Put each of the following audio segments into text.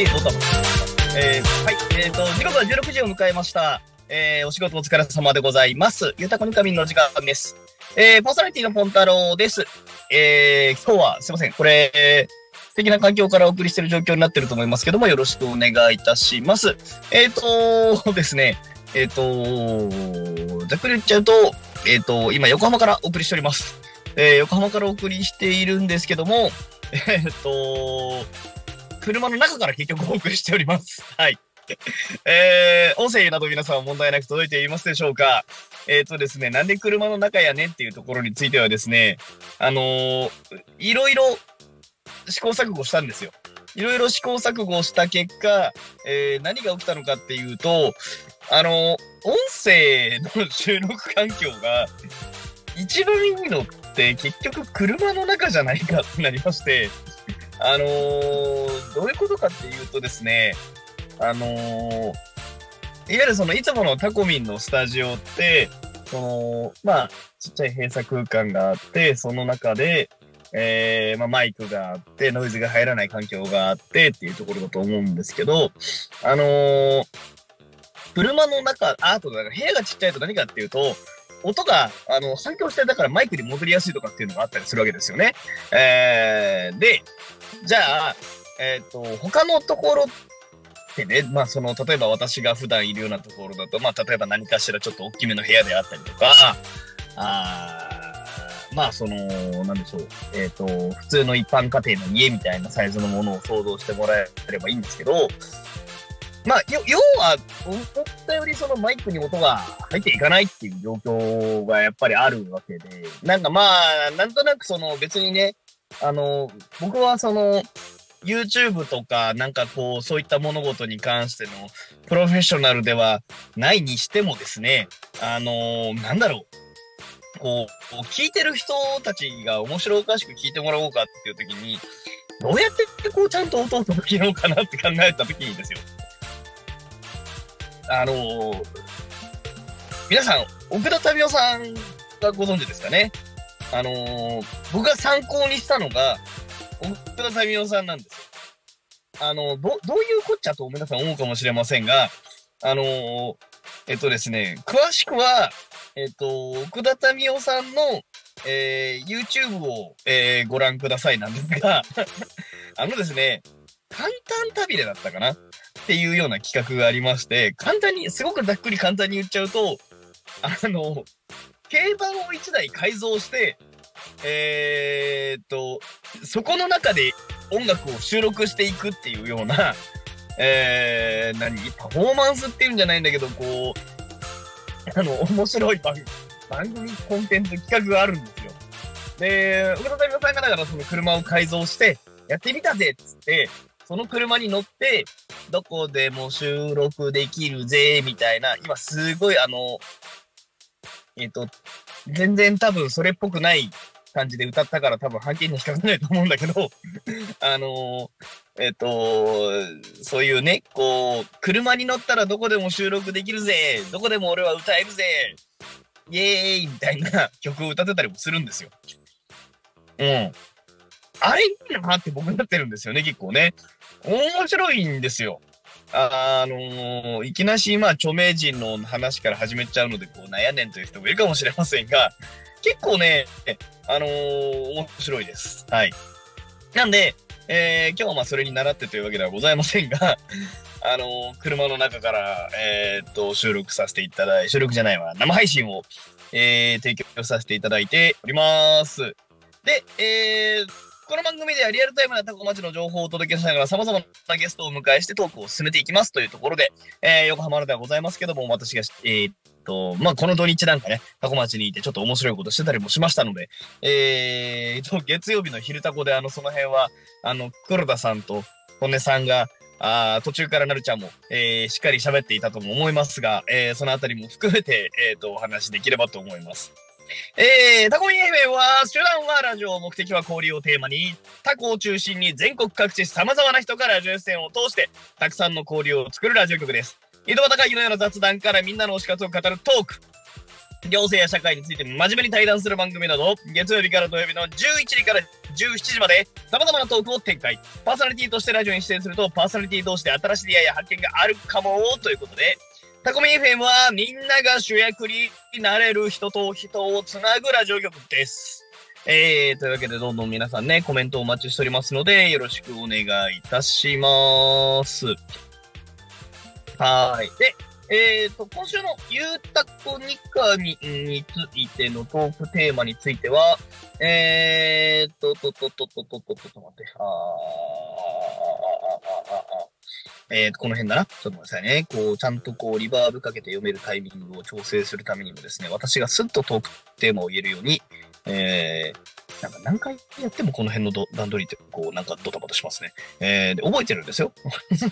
やべえ、すげえー、はい、えーっと、時刻は16時を迎えました。えー、お仕事お疲れ様でございます。ゆたこにかみんの時間です。えー、パーソナリティのポンタロウです。えー、今日は、すいません、これ、えー素敵な環境からお送りしている状況になってると思いますけども、よろしくお願いいたします。えーっとですね、えっ、と、ざっくり言っちゃうと、えっ、と、今横浜からお送りしております。えー横浜からお送りしているんですけども、えっ、と、車の中から結局お送りしております。はい。えー、音声など皆さん問題なく届いていますでしょうかえっ、とですね、なんで車の中やねんっていうところについてはですね、あのーいろいろ試行錯誤したんですよ。いろいろ試行錯誤した結果、えー何が起きたのかっていうと、あの、音声の収録環境が一番いいのって結局車の中じゃないかってなりまして、あのーどういうことかっていうとですね、あのーいわゆるそのいつものタコミンのスタジオって、その、まあ、ちっちゃい閉鎖空間があって、その中で、えー、まあ、マイクがあって、ノイズが入らない環境があってっていうところだと思うんですけど、あのー車の中、ああと、だから部屋がちっちゃいと何かっていうと、音が、あの、反響して、だからマイクに戻りやすいとかっていうのがあったりするわけですよね。えー、で、じゃあ、えっ、と、他のところってね、まあその、例えば私が普段いるようなところだと、まあ例えば何かしらちょっと大きめの部屋であったりとか、あまあその、なんでしょう、えっ、と、普通の一般家庭の家みたいなサイズのものを想像してもらえればいいんですけど、まあ、よ要は、思ったよりそのマイクに音が入っていかないっていう状況がやっぱりあるわけで、なんかまあ、なんとなくその別にね、あの、僕はその、YouTube とか、なんかこう、そういった物事に関してのプロフェッショナルではないにしてもですね、あの、なんだろう、こう、聞いてる人たちが面白おかしく聞いてもらおうかっていう時に、どうやってこうちゃんと音を届けようかなって考えた時にですよ。あの皆さん、奥田民生さんがご存知ですかねあのー僕が参考にしたのが、奥田民生さんなんですよ。あの、ど、どういうこっちゃと皆さん思うかもしれませんが、あのーえっとですね、詳しくは、えっと、奥田民生さんの、えー YouTube を、えーご覧くださいなんですが、あのですね、簡単旅でだったかな？っていうような企画がありまして、簡単に、すごくざっくり簡単に言っちゃうと、あの、競馬を1台改造して、えーっと、そこの中で音楽を収録していくっていうような、えー、何？パフォーマンスっていうんじゃないんだけど、こう、あの、面白い番番組コンテンツ企画があるんですよ。で、奥田民生さんがだからその車を改造して、やってみたぜっつって、その車に乗って、どこでも収録できるぜ、みたいな、今すごいあの、えっ、と、全然多分それっぽくない感じで歌ったから多分判決に引っかかないと思うんだけど、あのえっ、と、そういうね、こう、車に乗ったらどこでも収録できるぜ、どこでも俺は歌えるぜ、イエーイみたいな曲を歌ってたりもするんですよ。うん。あれいいなって僕になってるんですよね、結構ね。面白いんですよ。あ、のいきなし、まあ、著名人の話から始めちゃうので、こう、悩んでんという人もいるかもしれませんが、結構ね、あのー面白いです。はい。なんで、えー今日はまあ、それに習ってというわけではございませんが、あのー車の中から、えーっと、収録させていただい、収録じゃないわ、生配信を、えー提供させていただいております。で、えーこの番組ではリアルタイムなタコ町の情報をお届けしながら様々なゲストをお迎えしてトークを進めていきますというところで、えー横浜ではございますけども、私が、えーっと、まあ、この土日なんかね、タコ町にいてちょっと面白いことしてたりもしましたので、えーっと、月曜日の昼タコであの、その辺は、あの、黒田さんと骨さんが、あ途中からなるちゃんも、えーしっかり喋っていたとも思いますが、えーそのあたりも含めて、えっ、と、お話できればと思います。えー、タコミン FM は、手段はラジオ、目的は交流をテーマに、タコを中心に全国各地様々な人がラジオ出演を通して、たくさんの交流を作るラジオ局です。井戸端会議のような雑談からみんなの推し活を語るトーク、行政や社会について真面目に対談する番組など、月曜日から土曜日の11時から17時まで様々なトークを展開。パーソナリティとしてラジオに出演すると、パーソナリティ同士で新しい出会いや発見があるかもということで、タコミ FM はみんなが主役になれる人と人をつなぐラジオ局です。えー、というわけでどんどん皆さんね、コメントお待ちしておりますので、よろしくお願いいたします。はーい。で、えーと、今週のゆうたこにかみについてのトークテーマについては、えーと、と、と、と、と、と、と、と、と、待って、あー、あー、あー、あー、あー、えーと、この辺だな。ちょっと待ってくださいね。こう、ちゃんとこう、リバーブかけて読めるタイミングを調整するためにもですね、私がスッとトークテーマを言えるように、えー、なんか何回やってもこの辺の段取りって、こう、なんかドタバタしますね。えー、で、覚えてるんですよ。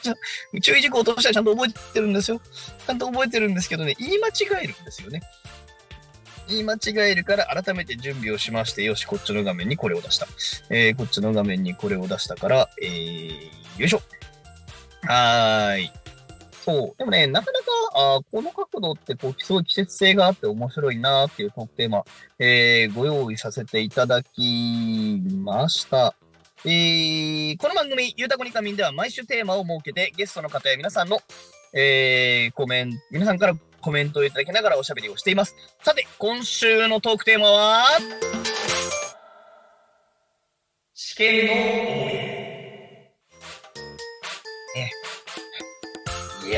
注意事項としてはちゃんと覚えてるんですよ。ちゃんと覚えてるんですけどね、言い間違えるんですよね。言い間違えるから改めて準備をしまして、よし、こっちの画面にこれを出した。えー、こっちの画面にこれを出したから、えー、よいしょ。はーい。そう。でもね、なかなか、あこの角度って、こう、すごい季節性があって面白いなっていうトークテーマ、えー、ご用意させていただきました。えー、この番組、ゆうたこにかみんでは毎週テーマを設けて、ゲストの方や皆さんの、えー、コメント、皆さんからコメントをいただきながらおしゃべりをしています。さて、今週のトークテーマは、試験の思い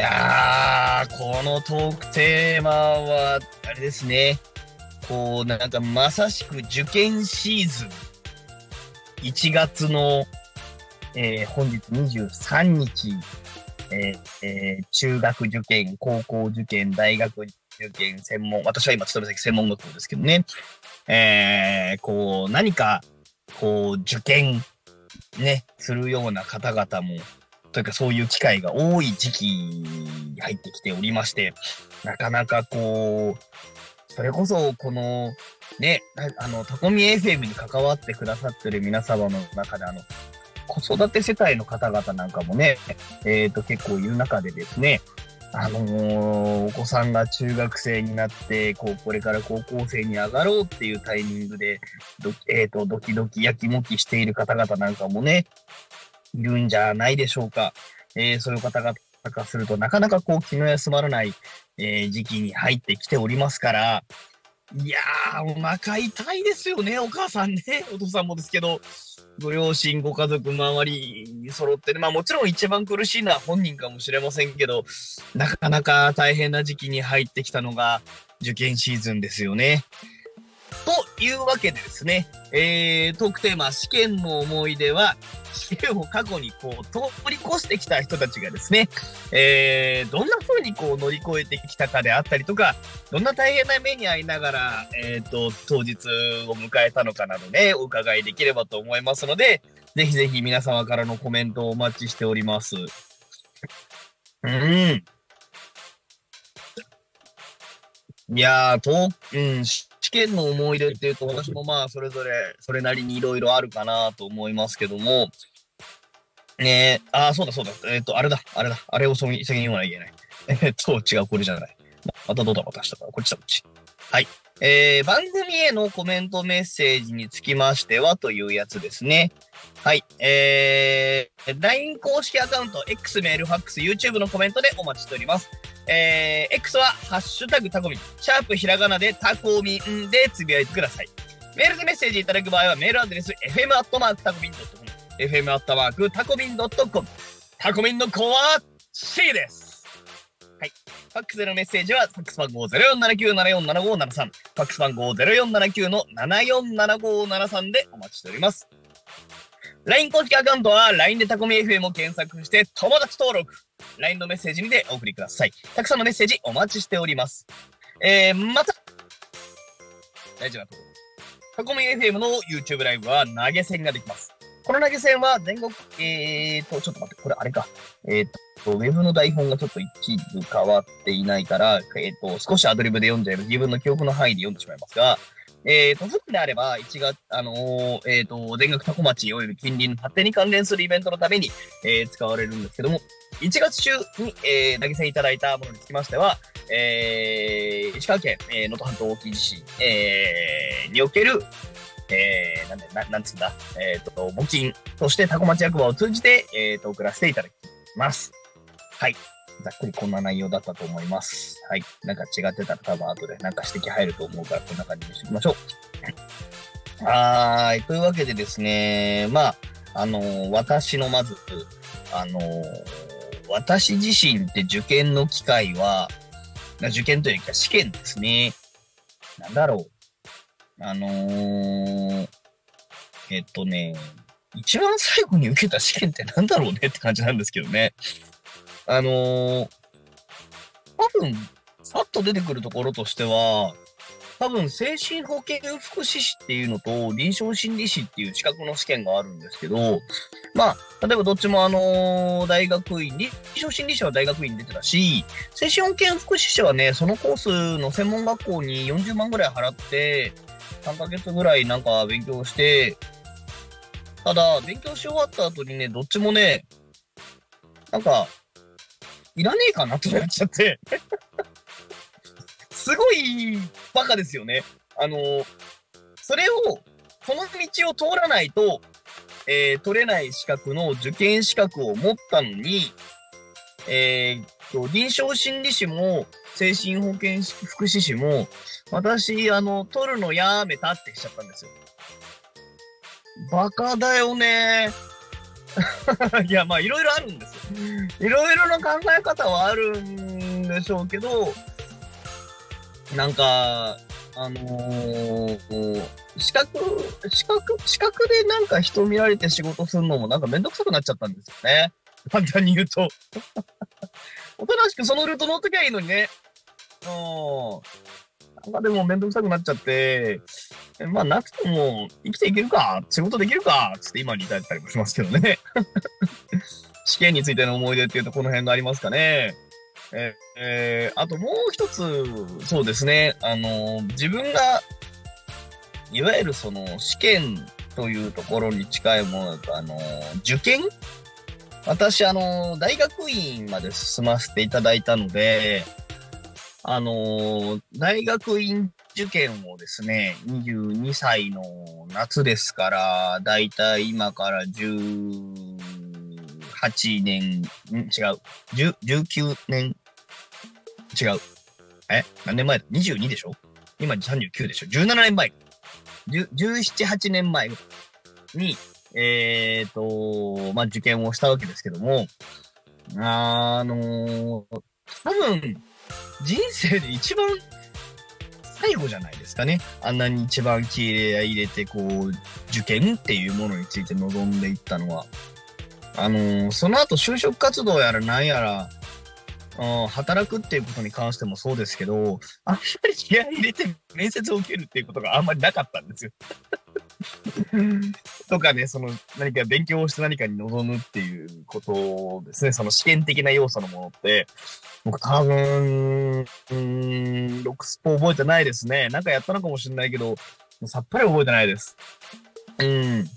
やー、このトークテーマは、あれですね。こう、なんかまさしく受験シーズン。1月の、えー本日23日、えーえー中学受験、高校受験、大学受験、専門、私は今勤め先専門学校ですけどね。えーこう、何か、こう、受験、ね、するような方々も、というかそういう機会が多い時期に入ってきておりまして、なかなかこう、それこそこの、ね、あの、タコミ FM に関わってくださってる皆様の中で、あの、子育て世帯の方々なんかもね、えっ、と、結構いる中でですね、あのーお子さんが中学生になって、こう、これから高校生に上がろうっていうタイミングで、えっ、と、ドキドキ、やきもきしている方々なんかもね、いるんじゃないでしょうか。えーそういう方々からすると、なかなかこう気の休まらない、えー時期に入ってきておりますから、いやー、お腹痛いですよね、お母さんね、お父さんもですけど、ご両親、ご家族、周りに揃ってね、まあもちろん一番苦しいのは本人かもしれませんけど、なかなか大変な時期に入ってきたのが受験シーズンですよね。というわけでですね、えー、トークテーマ、試験の思い出は、試験を過去にこう、通り越してきた人たちがですね、えー、どんな風にこう乗り越えてきたかであったりとか、どんな大変な目に遭いながら、えっ、と、当日を迎えたのかなどね、お伺いできればと思いますので、ぜひぜひ皆様からのコメントをお待ちしております。うん。いやー、と、うん、し試験の思い出っていうと、私もまあ、それぞれ、それなりにいろいろあるかなと思いますけども、ねえ、ああ、そうだそうだ、えっ、と、あれだ、あれだ、あれを先に先に言わなきゃいけない。えっと、違う、これじゃない。またドタバタしたから、こっちだ、こっち。はい。えー、番組へのコメントメッセージにつきましてはというやつですね。はい。えー、LINE 公式アカウント、X メール、ファックス、YouTube のコメントでお待ちしております。えー、X は、ハッシュタグタコミン、シャープひらがなでタコミンでつぶやいてください。メールでメッセージいただく場合は、メールアドレス、fm アットマークタコミン .com、fm アットマークタコミン .com、タコミンの子は C です。はい。ファックスでのメッセージは、ファックス番号0479747573、ファックス番号0479の747573でお待ちしております。LINE 公式アカウントは LINE でタコミ FM を検索して友達登録。LINE のメッセージにてお送りください。たくさんのメッセージお待ちしております。えー、また、大事なところ。タコミ FM の YouTube ライブは投げ銭ができます。この投げ銭は全国、えーと、ちょっと待って、これあれか。えーと、ウェブの台本がちょっと一部変わっていないから、えーと、少しアドリブで読んじゃえば自分の記憶の範囲で読んでしまいますが、えーと、普段であれば、1月、あのー、えーと、全額タコ町及び近隣の発展に関連するイベントのために、えー、使われるんですけども、1月中に、えー、投げ銭いただいたものにつきましては、えー、石川県、えー、能登半島沖地震、えー、における、えー、なんで、ななんつうんだ、えっ、ー、と、募金としてタコ町役場を通じて、えー、と、送らせていただきます。はい。ざっくりこんな内容だったと思います。はい。なんか違ってたら多分後でなんか指摘入ると思うからこんな感じにしておきましょう。はい。というわけでですね、まあ、あのー、私のまず、あのー、私自身って受験の機会は、受験というか試験ですね。なんだろう。あのー、えっとね、一番最後に受けた試験ってなんだろうねって感じなんですけどね。あのー、多分、さっと出てくるところとしては、多分、精神保健福祉士っていうのと、臨床心理士っていう資格の試験があるんですけど、まあ、例えばどっちもあのー、大学院、臨床心理士は大学院出てたし、精神保健福祉士はね、そのコースの専門学校に40万ぐらい払って、3ヶ月ぐらいなんか勉強して、ただ、勉強し終わった後にね、どっちもね、なんか、いらねえかなってなっちゃって すごいバカですよね。あの、それを、その道を通らないと、えー、取れない資格の受験資格を持ったのに、えー、臨床心理士も精神保健福祉士も、私、あの、取るのやめたってしちゃったんですよ。バカだよね。いや、まあ、いろいろあるんですよ。いろいろな考え方はあるんでしょうけど、なんか、あのー、資格、資格、資格でなんか人見られて仕事するのもなんかめんどくさくなっちゃったんですよね。簡単に言うと。おとなしくそのルート乗っときゃいいのにね。うん。なんかでもめんどくさくなっちゃって、まあなくても生きていけるか、仕事できるか、つって今に至ったりもしますけどね。試験についての思い出っていうとこの辺がありますかね。ええー、あともう一つ、そうですね、あの、自分が、いわゆるその試験というところに近いものだと、あの、受験？私、あの、大学院まで進ませていただいたので、あのー、大学院受験をですね、22歳の夏ですから、だいたい今から18年、ん違う。19年、違う。え？何年前 ?22 でしょ？今39でしょ ?17 年前。17、8年前に、えっ、ー、と、まあ、受験をしたわけですけども、あのー、多分、人生で一番最後じゃないですかね。あんなに一番気入れて、こう、受験っていうものについて臨んでいったのは。あのー、その後就職活動やら何やら、うん、働くっていうことに関してもそうですけど、あんまり気合い入れて面接を受けるっていうことがあんまりなかったんですよ。とかね、その何か勉強をして何かに臨むっていうことですね。その試験的な要素のものって、僕多分、うん、ロックスポ覚えてないですね。なんかやったのかもしれないけど、さっぱり覚えてないです。うん。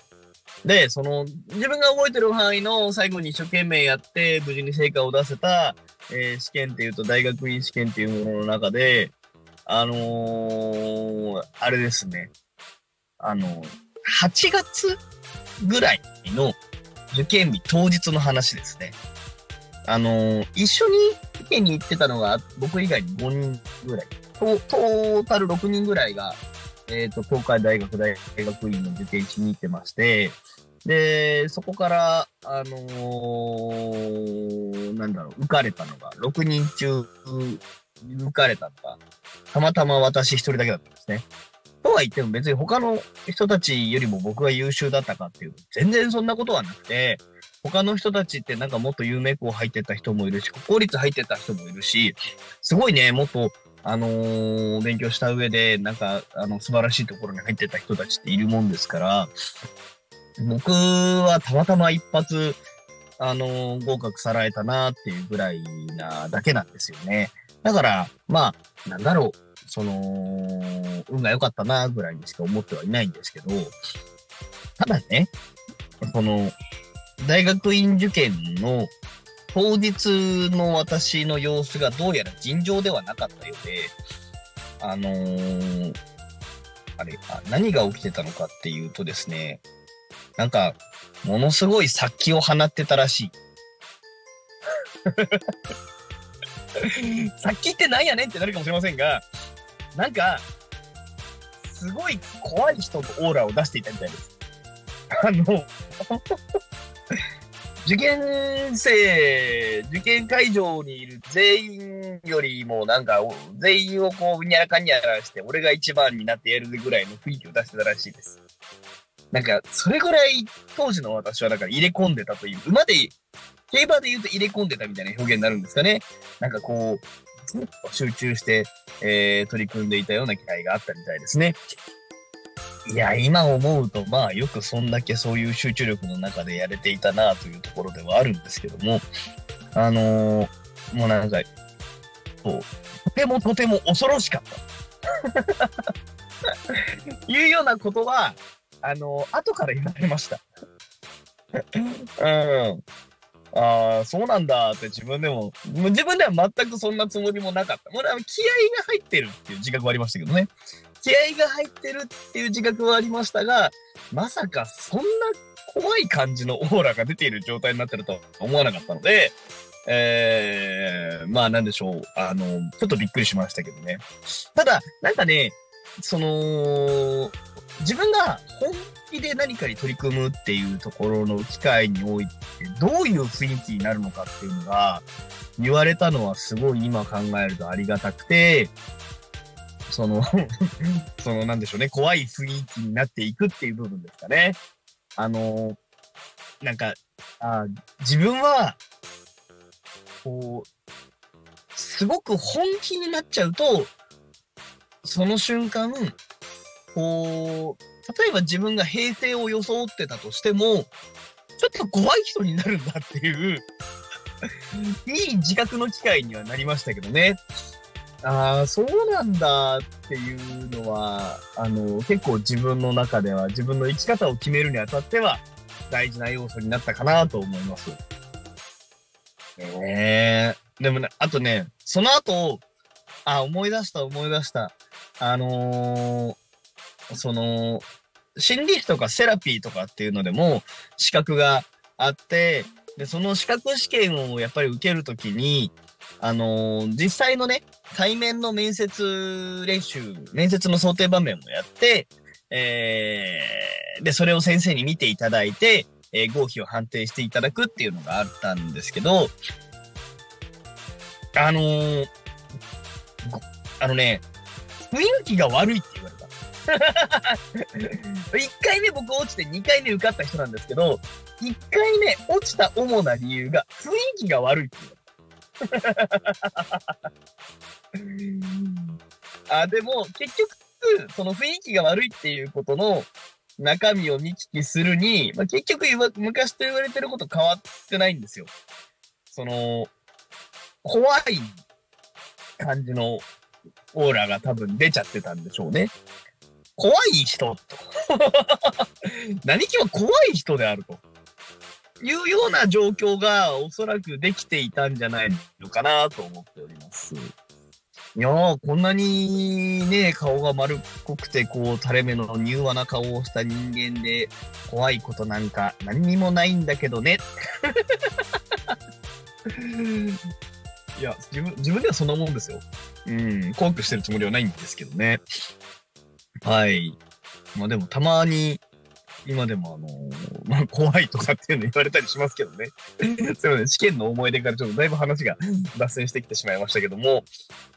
で、その、自分が覚えてる範囲の最後に一生懸命やって、無事に成果を出せた、えー、試験っていうと、大学院試験っていうものの中で、あのー、あれですね。あの、8月ぐらいの受験日当日の話ですね。あの、一緒に受けに行ってたのが僕以外に5人ぐらい。トトータル6人ぐらいが、えっ、ー、と、東海大学大学院の受験しに行ってまして、で、そこから、あのー、なんだろう、受かれたのが、6人中、受かれたのが、たまたま私一人だけだったんですね。とは言っても別に他の人たちよりも僕が優秀だったかっていう、全然そんなことはなくて、他の人たちってなんかもっと有名校入ってた人もいるし、国公立入ってた人もいるし、すごいね、もっと、あのー、勉強した上で、なんか、あの、素晴らしいところに入ってた人たちっているもんですから、僕はたまたま一発、あの、合格さらえたなっていうぐらいなだけなんですよね。だから、まあ、なんだろう、その、運が良かったなぐらいにしか思ってはいないんですけど、ただね、その、大学院受験の当日の私の様子がどうやら尋常ではなかったようで、あのーあれあ、何が起きてたのかっていうとですね、なんか、ものすごい殺気を放ってたらしい。殺気ってなんやねんってなるかもしれませんが、なんか、すごい怖い人のオーラを出していたみたいです。あの、受験生、受験会場にいる全員よりもなんか、全員をこう、にゃらかにゃらして、俺が一番になってやるぐらいの雰囲気を出してたらしいです。なんか、それぐらい当時の私はだから入れ込んでたという、馬で、競馬で言うと入れ込んでたみたいな表現になるんですかね。なんかこう、集中して、えー、取り組んでいたような気配があったみたいですね。いや、今思うと、まあ、よくそんだけそういう集中力の中でやれていたなというところではあるんですけども、あのーもうなんか、そう、とてもとても恐ろしかった。いうようなことは、あのー後から言われました。うん。ああ、そうなんだって自分でも、も自分では全くそんなつもりもなかった。もうあの気合が入ってるっていう自覚はありましたけどね。気合が入ってるっていう自覚はありましたが、まさかそんな怖い感じのオーラが出ている状態になってるとは思わなかったので、えー、まあなんでしょう。あの、ちょっとびっくりしましたけどね。ただ、なんかね、その、自分が本気で何かに取り組むっていうところの機会において、どういう雰囲気になるのかっていうのが、言われたのはすごい今考えるとありがたくて、その、そのなんでしょうね、怖い雰囲気になっていくっていう部分ですかね。あの、なんか、あ自分は、こう、すごく本気になっちゃうと、その瞬間、こう、例えば自分が平成を装ってたとしても、ちょっと怖い人になるんだっていう、いい自覚の機会にはなりましたけどね。ああ、そうなんだっていうのは、あの、結構自分の中では自分の生き方を決めるにあたっては大事な要素になったかなと思います。ねえ。でもね、あとね、その後、あ、思い出した思い出した。あのーその、心理師とかセラピーとかっていうのでも資格があって、で、その資格試験をやっぱり受けるときに、あのー実際のね、対面の面接練習、面接の想定場面もやって、えー、で、それを先生に見ていただいて、えー合否を判定していただくっていうのがあったんですけど、あのーあのね、雰囲気が悪いって言われた。1回目僕落ちて2回目受かった人なんですけど、1回目落ちた主な理由が雰囲気が悪いって言われた。あ、でも結局、その雰囲気が悪いっていうことの中身を見聞きするに、まあ、結局昔と言われてること変わってないんですよ。その、怖い感じのオーラが多分出ちゃってたんでしょうね。怖い人と。何気は怖い人であると。いうような状況がおそらくできていたんじゃないのかなと思っております。いやー、こんなにね、顔が丸っこくて、こう、垂れ目の柔和な顔をした人間で、怖いことなんか何にもないんだけどね。いや、自分、自分ではそんなもんですよ。うん、怖くしてるつもりはないんですけどね。はい。まあでも、たまに、今でもあのー まあ怖いとかっていうの言われたりしますけどね。すいません、試験の思い出からちょっとだいぶ話が脱線してきてしまいましたけども、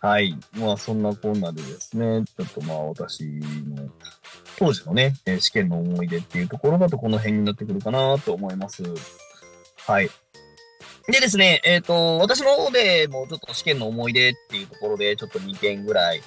はい。まあそんなこんなでですね、ちょっとまあ私の当時のね、えー試験の思い出っていうところだとこの辺になってくるかなと思います。はい。でですね、えっ、と、私の方でもうちょっと試験の思い出っていうところで、ちょっと2件ぐらい、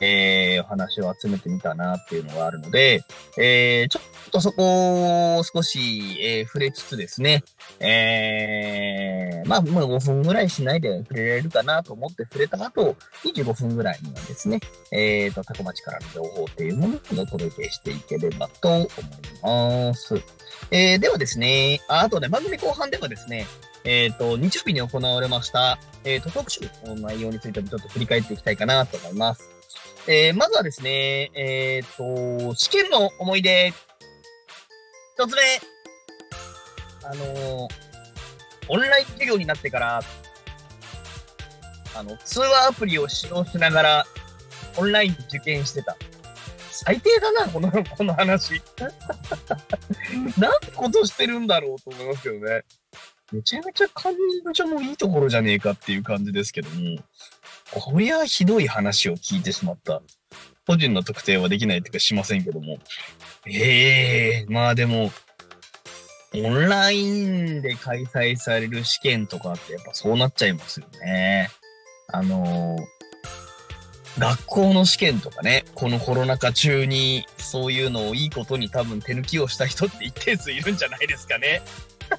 えー、お話を集めてみたなっていうのがあるので、えー、ちょっとそこを少し、えー、触れつつですね、えー、まあ、まあ5分ぐらいしないで触れられるかなと思って触れた後、25分ぐらいにはですね、えーと、タコ町からの情報っていうものをお届けしていければと思います。えー、ではですね、あとね、番組後半ではですね、えっ、ー、と、日曜日に行われました、えっ、ー、と、特集の内容についてもちょっと振り返っていきたいかなと思います。えー、まずはですね、えっ、と、試験の思い出。一つ目。あのオンライン授業になってから、あの、通話アプリを使用しながら、オンライン受験してた。最低だな、この、この話。なんてことしてるんだろうと思いますけどね。めちゃめちゃ感情もいいところじゃねえかっていう感じですけども、こりゃひどい話を聞いてしまった。個人の特定はできないっていうかしませんけども。ええー、まあでも、オンラインで開催される試験とかってやっぱそうなっちゃいますよね。あの学校の試験とかね、このコロナ禍中にそういうのをいいことに多分手抜きをした人って一定数いるんじゃないですかね。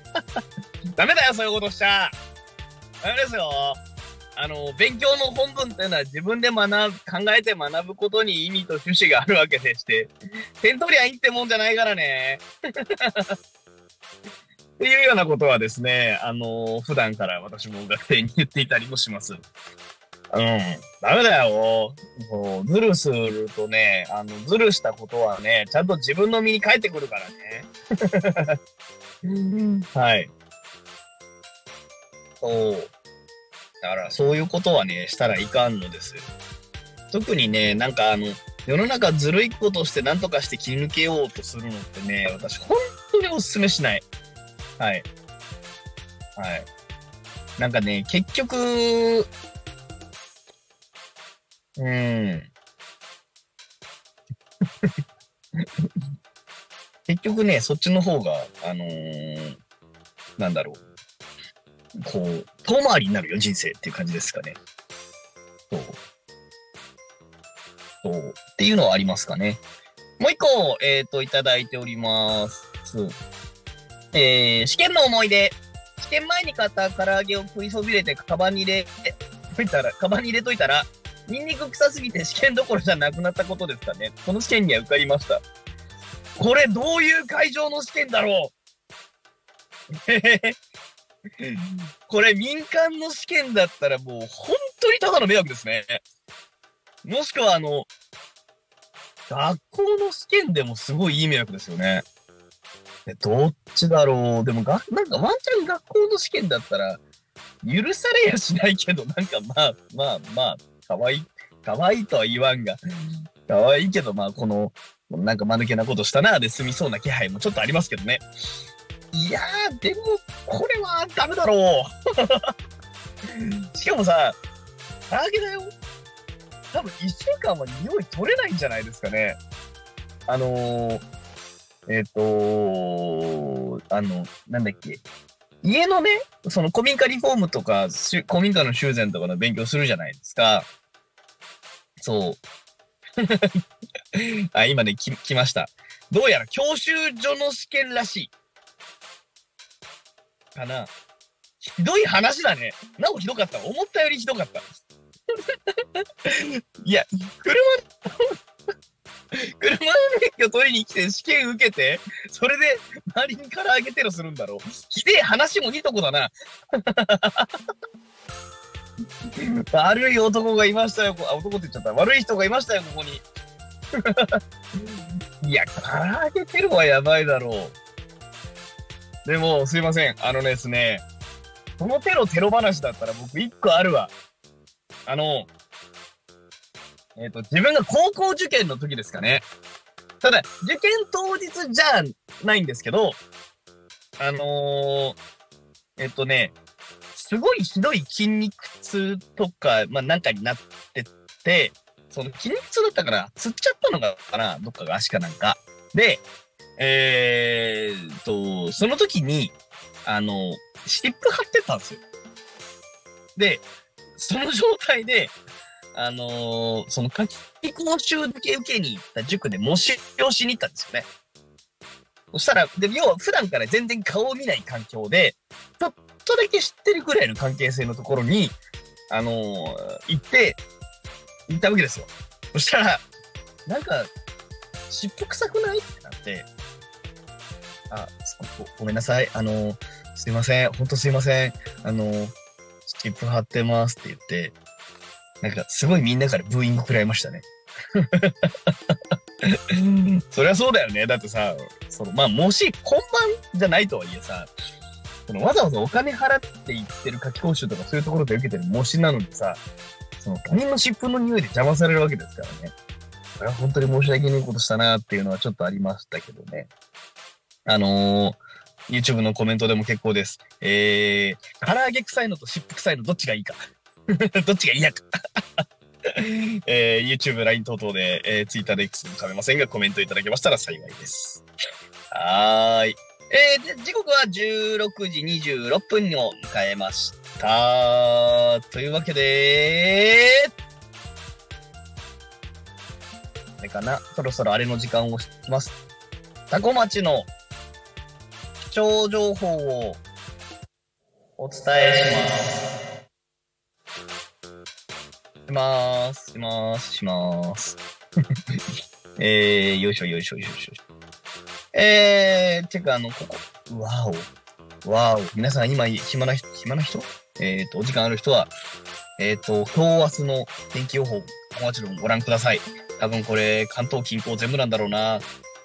ダメだよ、そういうことしちゃ。ダメですよ。あの、勉強の本文っていうのは自分で学ぶ、考えて学ぶことに意味と趣旨があるわけでして、点取りゃいいってもんじゃないからね。っていうようなことはですね、あの、普段から私も学生に言っていたりもします。うん。ダメだよ。もう、ズルするとね、あの、ズルしたことはね、ちゃんと自分の身に返ってくるからね。うんはい。そう。だから、そういうことはね、したらいかんのです。特にね、なんかあの、世の中ずるいことして何とかして切り抜けようとするのってね、私本当にお勧めしない。はい。はい。なんかね、結局、うん。結局ね、そっちの方が、あのー、なんだろう。こう、遠回りになるよ、人生っていう感じですかね。そう。そう。っていうのはありますかね。もう一個、えっ、ー、と、いただいております。えー、試験の思い出。試験前に買った唐揚げを食いそびれて、カバンに入れ、といたら、カバンに入れといたら、ニンニク臭すぎて試験どころじゃなくなったことですかね。この試験には受かりました。これどういう会場の試験だろう？これ民間の試験だったらもう本当にただの迷惑ですね。もしくはあの、学校の試験でもすごいいい迷惑ですよね。どっちだろう？でもが、なんかワンチャン学校の試験だったら、許されやしないけど、なんかまあまあまあ、かわいい、かわいいとは言わんが、かわいいけど、まあこの、なんか間抜けなことしたな、で済みそうな気配もちょっとありますけどね。いやー、でも、これはダメだろう。しかもさ、唐揚げだよ。多分一週間は匂い取れないんじゃないですかね。あのー、えっ、ー、とあの、なんだっけ。家のね、その古民家リフォームとか、古民家の修繕とかの勉強するじゃないですか。そう。あ、今ね、来、来ました。どうやら教習所の試験らしい。かな。ひどい話だね。なおひどかった。思ったよりひどかった。いや、車、車の免許取りに来て試験受けて、それで周りに唐揚げテロするんだろう。ひでえ話もいいとこだな。悪い男がいましたよ。あ、男って言っちゃった。悪い人がいましたよ、ここに。いや、唐揚げテロはやばいだろう。でも、すいません。あのですね、このテロテロ話だったら僕一個あるわ。あの、えっ、ー、と、自分が高校受験の時ですかね。ただ、受験当日じゃないんですけど、あのー、えっ、とね、すごいひどい筋肉痛とか、まあ、なんかになってて、その筋肉痛だったから、つっちゃったのかなどっかが足かなんか。で、えー、と、その時に、あの、湿布貼ってたんですよ。で、その状態で、あのーその夏季講習だけ受けに行った塾で模試をしに行ったんですよね。そしたら、で、要は普段から全然顔を見ない環境で、ちょっとだけ知ってるぐらいの関係性のところに、あのー行って、行ったわけですよ。そしたら、なんか、湿布臭くない？ってなって、あ、ごごめんなさい。あの、すいません。ほんとすいません。あの、湿布貼ってますって言って、なんか、すごいみんなからブーイング食らいましたね。そりゃそうだよね。だってさ、その、まあ、もし本番じゃないとはいえさ、そのわざわざお金払って行ってる夏期講習とかそういうところで受けてる模試なのにさ、その他人の湿布の匂いで邪魔されるわけですからね。これは本当に申し訳ないことしたなっていうのはちょっとありましたけどね。あのー YouTube のコメントでも結構です。えー、唐揚げ臭いのと湿布臭いのどっちがいいか。どっちが嫌か。えー、YouTube、LINE 等々で、えー、Twitter で X も噛めませんが、コメントいただけましたら幸いです。はーい。えー、で時刻は16時26分を迎えました。というわけで、あれかな？そろそろあれの時間をします。タコ町の気象情報をお伝えします。します。します。します。えー、よいしょよいしょよいしょ。えー、てかあの、ここ、わお。わお。皆さん今、暇な人、暇な人？えっ、と、お時間ある人は、えっ、と、今日明日の天気予報、もちろんご覧ください。多分これ、関東近郊全部なんだろうな。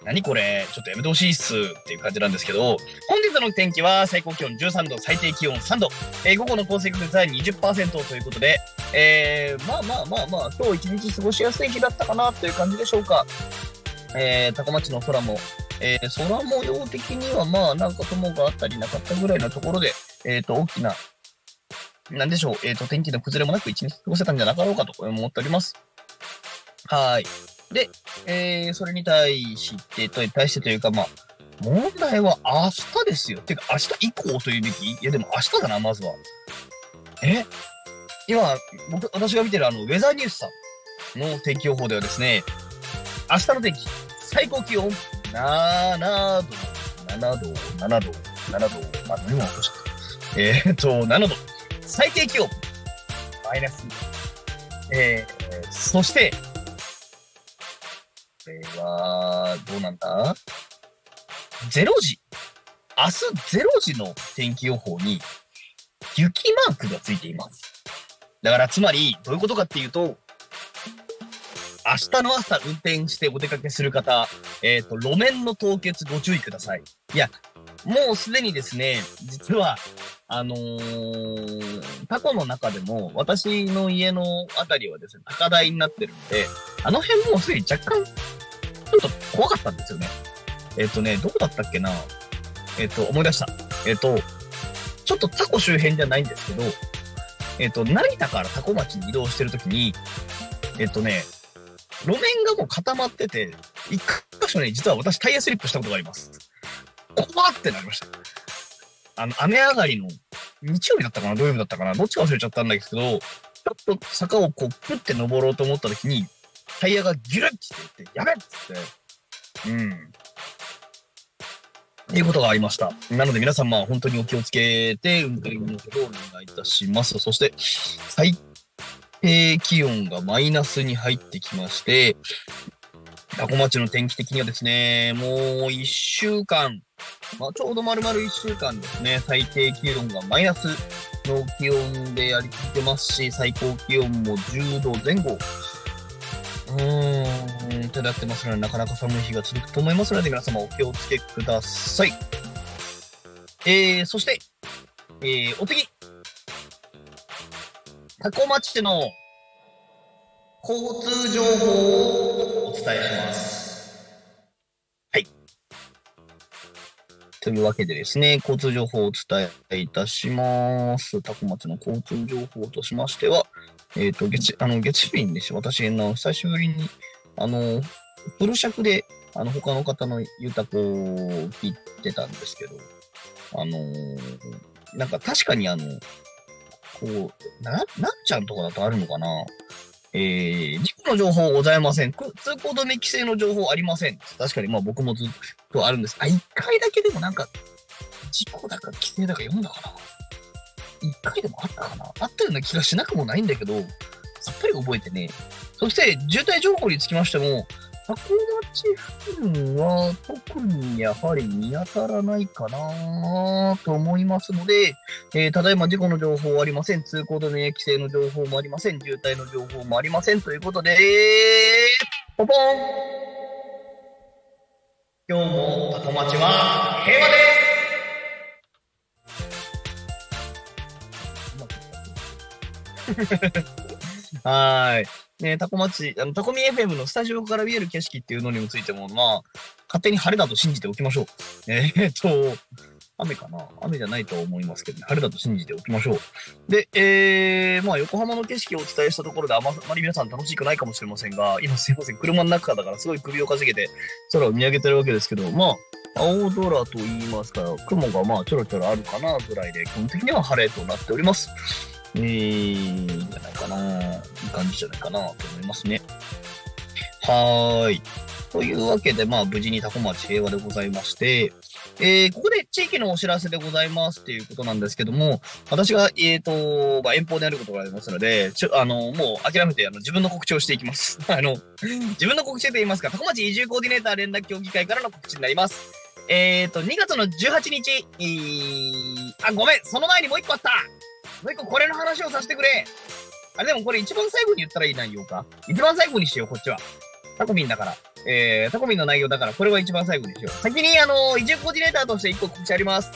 何これ？ちょっとやめてほしいっすっていう感じなんですけど、本日の天気は最高気温13度、最低気温3度、えー午後の降水確率は20%ということで、えー、まあまあまあまあ、今日一日過ごしやすい日だったかなという感じでしょうか。えー、高町の空も、えー、空模様的にはまあなんか雲があったりなかったぐらいのところで、えっ、と、大きな、なんでしょう、えっ、と、天気の崩れもなく一日過ごせたんじゃなかろうかと思っております。はい。で、えー、それに対して、と対してというか、まあ、問題は明日ですよ。てか、明日以降というべき？いや、でも明日だな、まずは。え？今、僕、私が見てるあの、ウェザーニュースさんの天気予報ではですね、明日の天気、最高気温7度、7度、7度、7度、まあ、何も落としちゃった。えーっと、7度。最低気温、マイナス。えー、そして、これは、どうなんだ ?0 時。明日0時の天気予報に、雪マークがついています。だから、つまり、どういうことかっていうと、明日の朝運転してお出かけする方、えっ、と、路面の凍結ご注意ください。いや、もうすでにですね、実は、あのー、タコの中でも、私の家のあたりはですね、高台になってるんで、あの辺もすでに若干、ちょっと怖かったんですよね。えっ、とね、どこだったっけな？えっ、と、思い出した。えっ、と、ちょっとタコ周辺じゃないんですけど、えっ、と、成田からタコ町に移動してるときに、えっ、とね、路面がもう固まってて、一箇所ね、実は私タイヤスリップしたことがあります。怖ってなりました。あの、雨上がりの、日曜日だったかな土曜日だったかなどっちか忘れちゃったんだけど、ちょっと坂をこう、プって登ろうと思った時に、タイヤがギュルッって言って、やべっつって、うん。っていうことがありました。なので皆さん、まあ本当にお気をつけて、運転のほどお願いいたします。そして、最低気温がマイナスに入ってきまして、タコ町の天気的にはですね、もう一週間、まあ、ちょうど丸々一週間ですね、最低気温がマイナスの気温でやり続けますし、最高気温も10度前後。うーん、手だってますので、なかなか寒い日が続くと思いますので、皆様お気をつけください。えー、そして、えー、お次。タコ町の交通情報をお伝えします。はい。というわけでですね、交通情報をお伝えいたします。タコ町の交通情報としましては、えっ、と、月、あの、月曜日にですね、私の久しぶりに、あの、フル尺で、あの、他の方のゆたこを聞いてたんですけど、あのーなんか確かにあの、こう、な、なっちゃんとかだとあるのかな？えー、事故の情報ございません。通行止め規制の情報ありません。確かにまあ僕もずっとあるんです。あ、一回だけでもなんか、事故だか規制だか読んだかな？一回でもあったかな？あったような気がしなくもないんだけど、さっぱり覚えてね。そして、渋滞情報につきましても、タコ町付近は特にやはり見当たらないかなと思いますので、えーただいま事故の情報はありません。通行止め規制の情報もありません。渋滞の情報もありません。ということで、ポポン今日もタコ町は平和です はーい。ね、タコ町、あの、タコミ FM のスタジオから見える景色っていうのについても、まあ、勝手に晴れだと信じておきましょう。えーっと、雨かな？雨じゃないと思いますけどね。晴れだと信じておきましょう。で、えー、まあ、横浜の景色をお伝えしたところであまり皆さん楽しくないかもしれませんが、今すいません、車の中だからすごい首をかしげて空を見上げてるわけですけど、まあ、青空と言いますか、雲がまあちょろちょろあるかなぐらいで、基本的には晴れとなっております。えー、いいんじゃないかな。いい感じじゃないかなと思いますね。はーい。というわけで、まあ、無事にタコ町平和でございまして、えー、ここで地域のお知らせでございますっていうことなんですけども、私が、えーと、まあ、遠方でやることがありますので、ちょ、あの、もう諦めて、あの、自分の告知をしていきます。あの、自分の告知と言いますか、タコ町移住コーディネーター連絡協議会からの告知になります。えーと、2月の18日、えー、あ、ごめん、その前にもう一個あったもう一個これの話をさせてくれあれでもこれ一番最後に言ったらいい内容か一番最後にしよう、こっちは。タコミンだから。えー、タコミンの内容だから、これは一番最後にしよう。先に、あの、移住コーディネーターとして一個告知あります。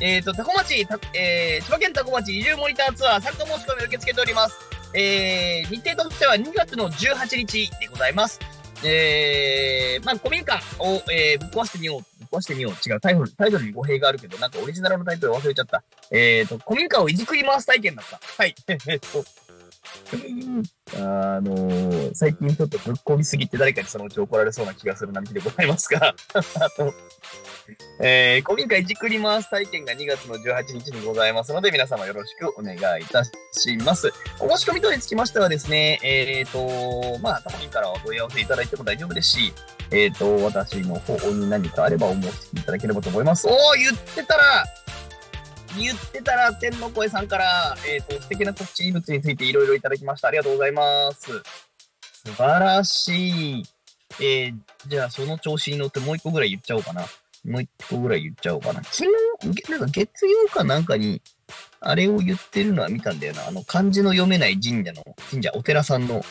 えーと、タコ町、たえー、千葉県タコ町移住モニターツアー参加申し込み受け付けております。えー、日程としては2月の18日でございます。えー、まあ、古民家を、えー、ぶっ壊してみよう。壊してみよう。違う、タイトル、タイトルに語弊があるけど、なんかオリジナルのタイトル忘れちゃった。えーと、古民家をいじくり回す体験だった。はい。えっと、あの最近ちょっとぶっ込みすぎて誰かにそのうち怒られそうな気がするなんてでございますが、えー、古民家いじくり回す体験が2月の18日にございますので、皆様よろしくお願いいたします。お申し込み等につきましてはですね、えっ、と、まあ、タコミンからお問い合わせいただいても大丈夫ですし、えっ、と、私の方に何かあればお申し込みいただければと思います。おー、言ってたら、言ってたら、天の声さんから、えっ、と、素敵な告知物についていろいろいただきました。ありがとうございます。素晴らしい。えー、じゃあその調子に乗ってもう一個ぐらい言っちゃおうかな。もう一個ぐらい言っちゃおうかな。昨日、なんか月曜かなんかに、あれを言ってるのは見たんだよな。あの、漢字の読めない神社の、神社、お寺さんの、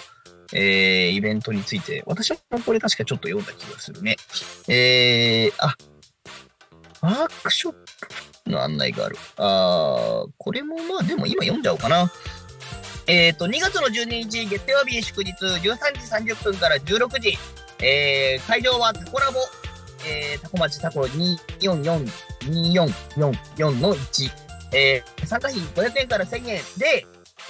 えー、イベントについて、私もこれ確かちょっと読んだ気がするね。えー、あ、ワークショッの案内がある。あー、これもまあ、でも今読んじゃおうかな。えっ、と、2月の12日、月曜日祝日、13時30分から16時、えー、会場はタコラボ、えー、タコ町タコ244、2444の1、えー、参加費500円から1000円で、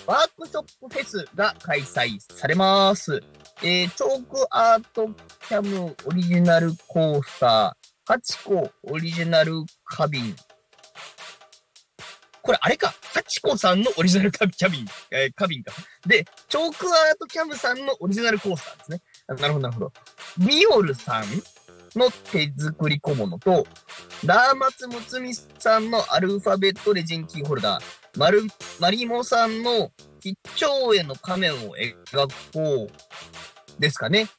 ワークショップフェスが開催されます。えー、チョークアートキャムオリジナルコースター、ハチコオリジナル花瓶。これあれか、ハチコさんのオリジナルキャビン、えー、花瓶か。で、チョークアートキャムさんのオリジナルコースターですね。なるほど、なるほど。ミオルさんの手作り小物と、ダーマツムツミさんのアルファベットレジンキーホルダー、マル、マリモさんの一丁への仮面を描こうですかね。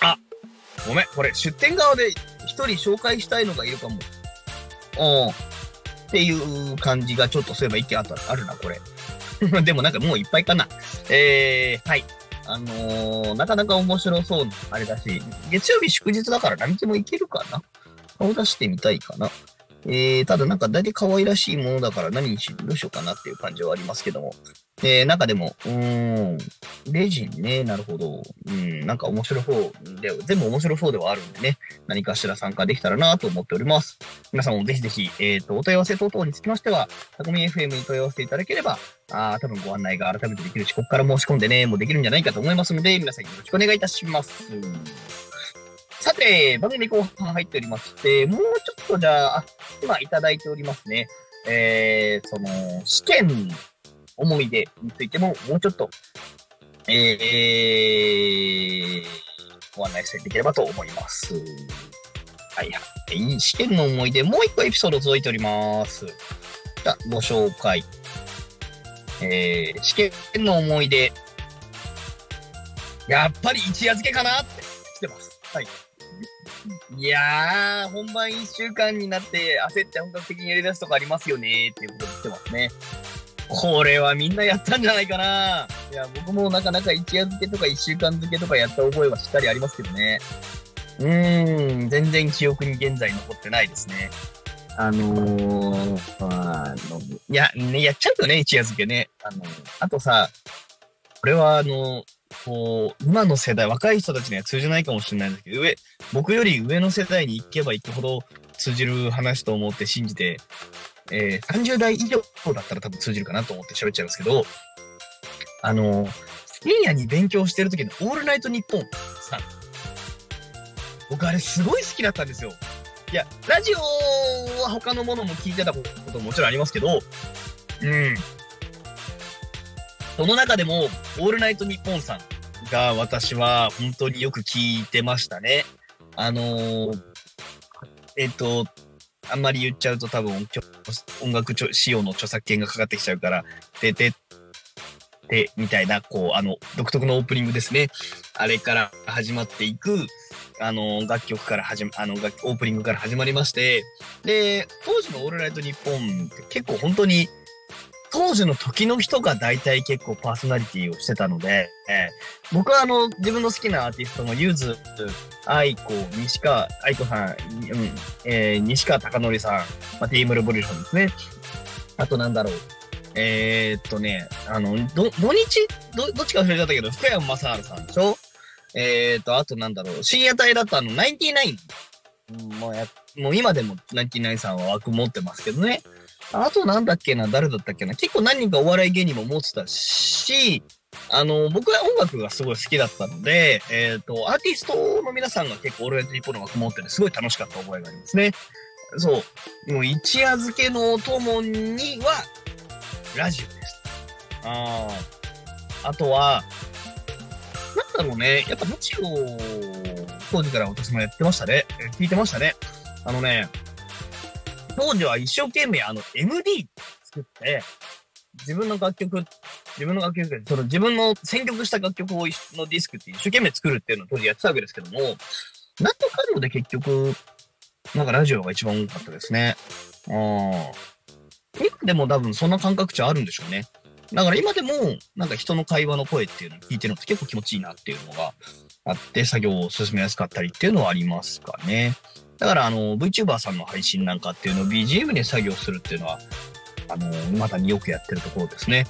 あ、ごめん、これ出店側で一人紹介したいのがいるかも。うん。っていう感じがちょっとそういえば一見あった、あるな、これ。でもなんかもういっぱいかな。えー、はい。あのー、なかなか面白そうな、あれだし、月曜日祝日だから何日もいけるかな顔出してみたいかな。えー、ただなんか大体可愛らしいものだから何にし、どうしようかなっていう感じはありますけども。えー、中でも、うーん、レジンね、なるほど。うん、なんか面白そうで、全部面白そうではあるんでね、何かしら参加できたらなと思っております。皆さんもぜひぜひ、えっ、と、お問い合わせ等々につきましては、タコミ FM に問い合わせていただければ、あ多分ご案内が改めてできるし、ここから申し込んでね、もうできるんじゃないかと思いますので、皆さんよろしくお願いいたします。さて、番組後半入っておりまして、もうちょっとじゃあ、今いただいておりますね。えー、その、試験思い出についても、もうちょっと、えー、ご案内していければと思います。はいはい。試験の思い出、もう一個エピソード届いております。じゃあ、ご紹介。えー、試験の思い出。やっぱり一夜漬けかなって来てます。はい。いやー、本番一週間になって焦って本格的にやり出すとかありますよねっていうことで来てますね。これはみんなやったんじゃないかな。いや、僕もなかなか一夜漬けとか一週間漬けとかやった覚えはしっかりありますけどね。うーん、全然記憶に現在残ってないですね。あのー、あの、いや、ね、やっちゃうとね、一夜漬けね。あの、あとさ、これはあの、こう、今の世代、若い人たちには通じないかもしれないんですけど、上、僕より上の世代に行けば行くほど通じる話と思って信じて、えー、30代以上だったら多分通じるかなと思って喋っちゃいますけど、あの、深夜に勉強してる時のオールナイトニッポンさん。僕あれすごい好きだったんですよ。いや、ラジオは他のものも聞いてたことももちろんありますけど、うん。その中でも、オールナイトニッポンさんが私は本当によく聞いてましたね。あのー、えっ、と、あんまり言っちゃうと多分音楽仕様の著作権がかかってきちゃうから、てて、て、みたいな、こう、あの、独特のオープニングですね。あれから始まっていく、あの、楽曲から始ま、あの、オープニングから始まりまして、で、当時のオールナイトニッポンって結構本当に、当時の時の人が大体結構パーソナリティをしてたので、えー、僕はあの、自分の好きなアーティストのゆず、愛子、西川、愛子さん、うん、えー、西川貴則さん、まあ、ティームレボリューションですね。あとなんだろう。えー、っとね、あの、ど、土日？ど、どっちか忘れちゃったけど、福山雅治さんでしょ？えー、っと、あとなんだろう。深夜帯だったあの、ナインティナイン。もうや、もう今でもナインティナインさんは枠持ってますけどね。あとなんだっけな、誰だったっけな。結構何人かお笑い芸人も持ってたし、あの、僕は音楽がすごい好きだったので、えっ、ー、と、アーティストの皆さんが結構オールナイトニッポの枠持ってて、すごい楽しかった覚えがありますね。そう。もう一夜漬けのお供には、ラジオです。ああ。あとは、なんだろうね。やっぱラジオ、当時から私もやってましたね。聞いてましたね。あのね、当時は一生懸命あの MD 作って、自分の楽曲、自分の楽曲その自分の選曲した楽曲をのディスクって一生懸命作るっていうのを当時やってたわけですけども、なんとかので結局、なんかラジオが一番多かったですね。ああ。今でも多分そんな感覚値あるんでしょうね。だから今でも、なんか人の会話の声っていうのを聞いてるのって結構気持ちいいなっていうのがあって、作業を進めやすかったりっていうのはありますかね。だからあの VTuber さんの配信なんかっていうのを BGM で作業するっていうのは、あの、まだによくやってるところですね。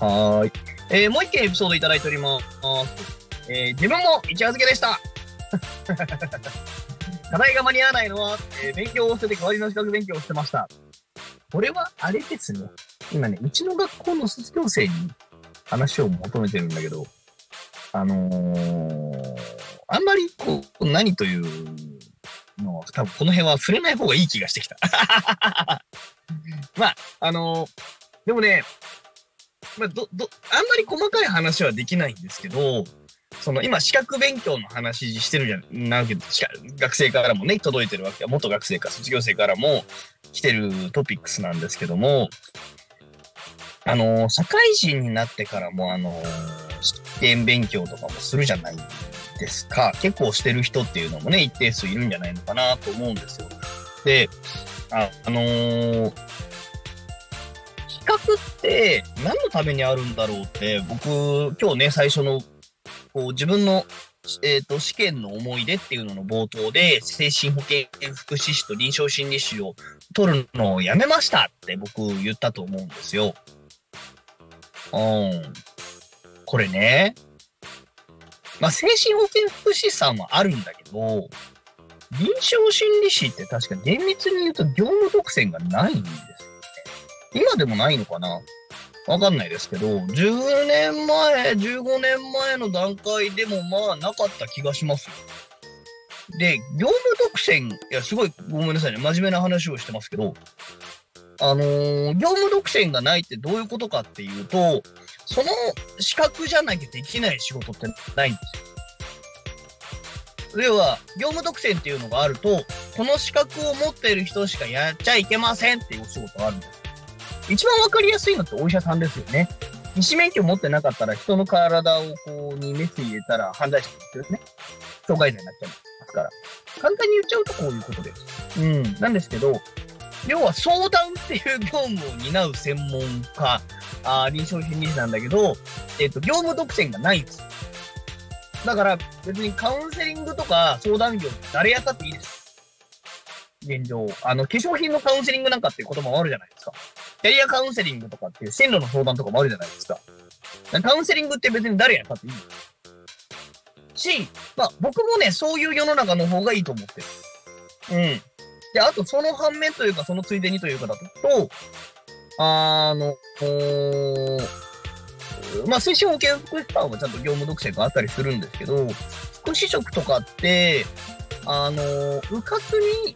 はい。えー、もう一件エピソードいただいております。えー、自分も一夜漬けでした。課題が間に合わないのは、えー、勉強を捨てて代わりの資格勉強をしてました。これはあれですね。今ね、うちの学校の卒業生に話を求めてるんだけど、あのー、あんまりこう、何という多分この辺は触れない方がいい気がしてきた。まあ、あのー、でもね、まあ、ど、ど、あんまり細かい話はできないんですけど、その今資格勉強の話してるじゃん、なけど、学生からもね、届いてるわけ元学生か卒業生からも来てるトピックスなんですけども、あのー、社会人になってからも、あのー、試験勉強とかもするじゃないですか。結構してる人っていうのもね、一定数いるんじゃないのかなと思うんですよ。で、あ、あのー、企画って何のためにあるんだろうって、僕、今日ね、最初の、こう、自分の、えっ、ー、と、試験の思い出っていうのの冒頭で、精神保健福祉士と臨床心理士を取るのをやめましたって僕言ったと思うんですよ。うん。これね、まあ、精神保健福祉士さんはあるんだけど、臨床心理士って確か厳密に言うと業務特選がないんですよね。今でもないのかな？わかんないですけど、10年前、15年前の段階でもまあなかった気がしますよ。で、業務独占、いや、すごいごめんなさいね、真面目な話をしてますけど、あのー業務独占がないってどういうことかっていうと、その資格じゃなきゃできない仕事ってないんですよ。要は、業務独占っていうのがあると、この資格を持っている人しかやっちゃいけませんっていうお仕事があるんです。一番わかりやすいのってお医者さんですよね。医師免許持ってなかったら人の体をこうにメス入れたら犯罪者ですよね。障害罪になっちゃいますから。簡単に言っちゃうとこういうことです。うん。なんですけど、要は相談っていう業務を担う専門家、あー臨床心理士なんだけど、えっ、と、業務独占がないんです。だから別にカウンセリングとか相談業誰やったっていいです。現状。あの、化粧品のカウンセリングなんかっていう言葉もあるじゃないですか。キャリアカウンセリングとかっていう進路の相談とかもあるじゃないですか。カウンセリングって別に誰やったっていいんですし、まあ僕もね、そういう世の中の方がいいと思ってる。うん。で、あとその反面というか、そのついでにというかだと、あの、まあ推進保健福祉さんはちゃんと業務独占があったりするんですけど、福祉職とかって、あの、うかつに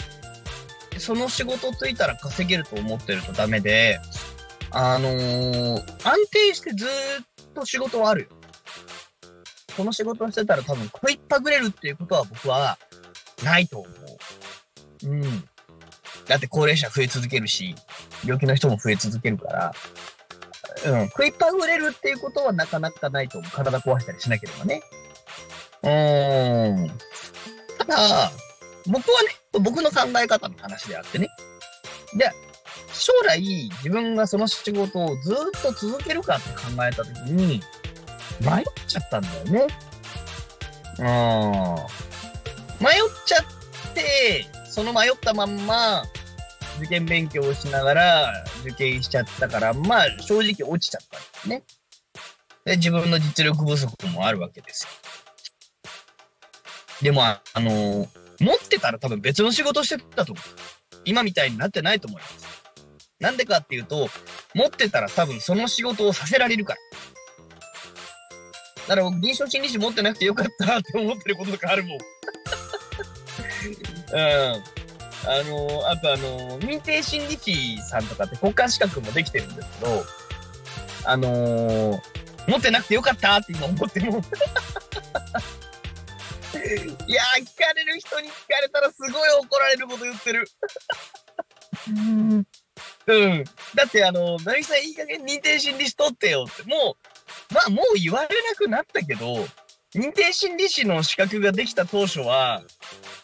その仕事ついたら稼げると思ってるとダメで、あの安定してずっと仕事はあるよ。この仕事をしてたら多分食いっぱぐれるっていうことは僕はないと思う。うん。だって高齢者増え続けるし、病気の人も増え続けるから、うん、食いっぱぐれるっていうことはなかなかないと思う。体壊したりしなければね。うーん。ただ、僕はね、僕の考え方の話であってね。で、将来自分がその仕事をずっと続けるかって考えたときに、迷っちゃったんだよね。うん。迷っちゃって、その迷ったまんま、受験勉強をしながら受験しちゃったから、まあ正直落ちちゃったんですね。で、自分の実力不足もあるわけですよ。でも、あの持ってたら多分別の仕事してたと思う。今みたいになってないと思います。なんでかっていうと、持ってたら多分その仕事をさせられるから。だから僕、臨床心理士持ってなくてよかったって思ってることとかあるもん。うん。あの、あとあの、認定心理士さんとかって国家資格もできてるんですけど、あのー持ってなくてよかったって今思ってるもん。いやー、聞かれる人に聞かれたらすごい怒られること言ってる。うん。だってあの、なぎさんいい加減認定心理士取ってよって、もう、まあもう言われなくなったけど、認定心理士の資格ができた当初は、